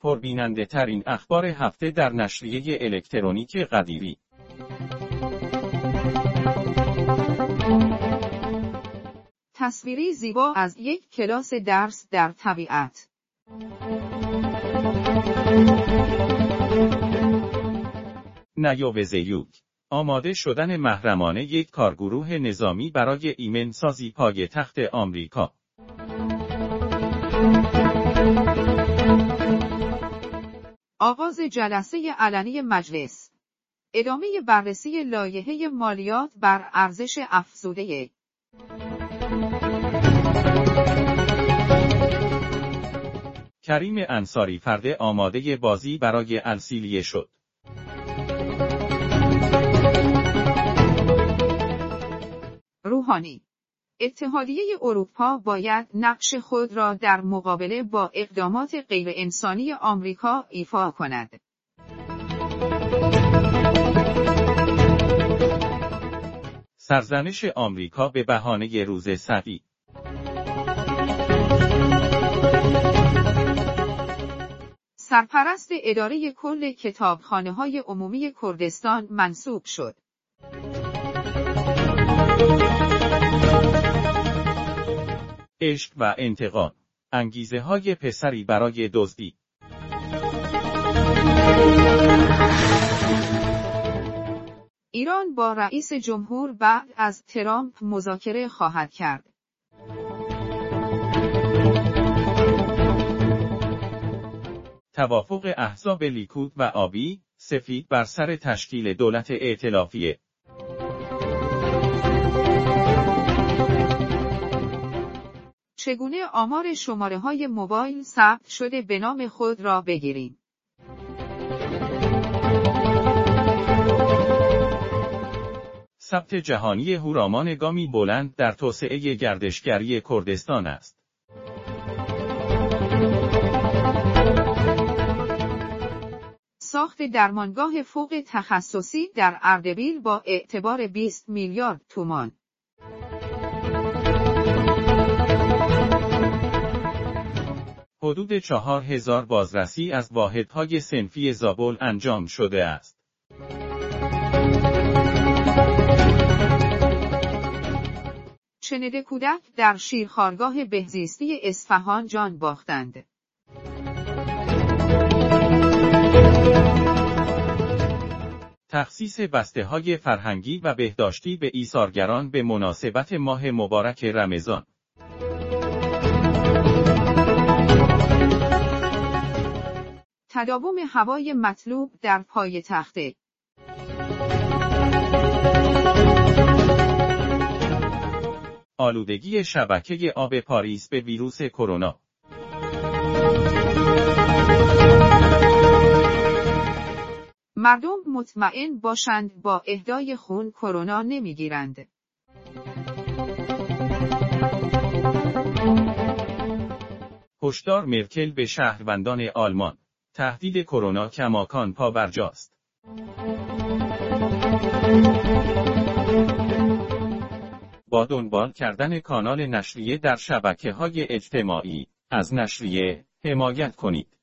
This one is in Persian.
پربیننده ترین اخبار هفته در نشریه الکترونیک قدیری تصویری زیبا از یک کلاس درس در طبیعت. نیاوزیوک آماده شدن محرمانه یک کارگروه نظامی برای ایمن سازی پای تخت آمریکا. آغاز جلسه علنی مجلس. ادامه بررسی لایحه مالیات بر ارزش افزوده. کریم انصاری فرد آماده بازی برای السیلیه شد. اتحادیه اروپا باید نقش خود را در مقابله با اقدامات غیرانسانی آمریکا ایفا کند. سرزنش آمریکا به بهانه روز سعی سرپرست اداره کل کتابخانه های عمومی کردستان منصوب شد. عشق و انتقام. انگیزه های پسری برای دزدی. ایران با رئیس جمهور بعد از ترامپ مذاکره خواهد کرد. توافق احزاب لیکود و آبی، سفید بر سر تشکیل دولت ائتلافیه. چگونه آمار شماره های موبایل ثبت شده به نام خود را بگیریم؟ ثبت جهانی هورامان گامی بلند در توسعه گردشگری کردستان است. ساخت درمانگاه فوق تخصصی در اردبیل با اعتبار 20 میلیارد تومان. حدود چهار هزار بازرسی از واحدهای سنفی زابل انجام شده است. شنده کودک در شیرخارگاه بهزیستی اصفهان جان باختند. تخصیص بسته های فرهنگی و بهداشتی به ایثارگران به مناسبت ماه مبارک رمضان تداوم هوای مطلوب در پای تخته. آلودگی شبکه آب پاریس به ویروس کرونا. مردم مطمئن باشند با اهدای خون کرونا نمی‌گیرند. هشدار مرکل به شهروندان آلمان. تهدید کرونا کماکان پابرجاست. با دنبال کردن کانال نشریه در شبکه های اجتماعی از نشریه حمایت کنید.